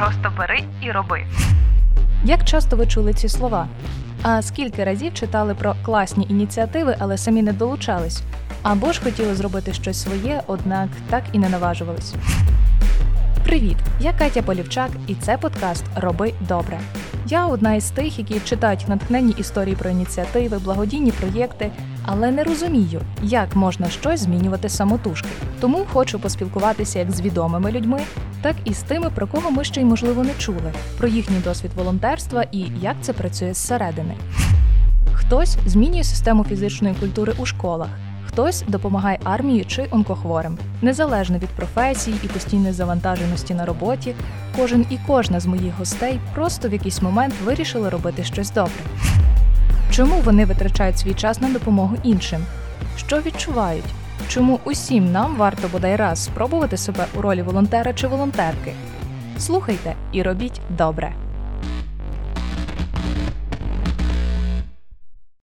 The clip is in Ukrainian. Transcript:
Просто бери і роби. Як часто ви чули ці слова? А скільки разів читали про класні ініціативи, але самі не долучались? Або ж хотіли зробити щось своє, однак так і не наважувались. Привіт! Я Катя Полівчак, і це подкаст Роби добре. Я одна із тих, які читають натхненні історії про ініціативи, благодійні проєкти, але не розумію, як можна щось змінювати самотужки. Тому хочу поспілкуватися як з відомими людьми, так і з тими, про кого ми ще й можливо не чули, про їхній досвід волонтерства і як це працює зсередини. Хтось змінює систему фізичної культури у школах, хтось допомагає армії чи онкохворим. Незалежно від професій і постійної завантаженості на роботі, кожен і кожна з моїх гостей просто в якийсь момент вирішили робити щось добре. Чому вони витрачають свій час на допомогу іншим? Що відчувають? Чому усім нам варто бодай раз спробувати себе у ролі волонтера чи волонтерки? Слухайте і робіть добре.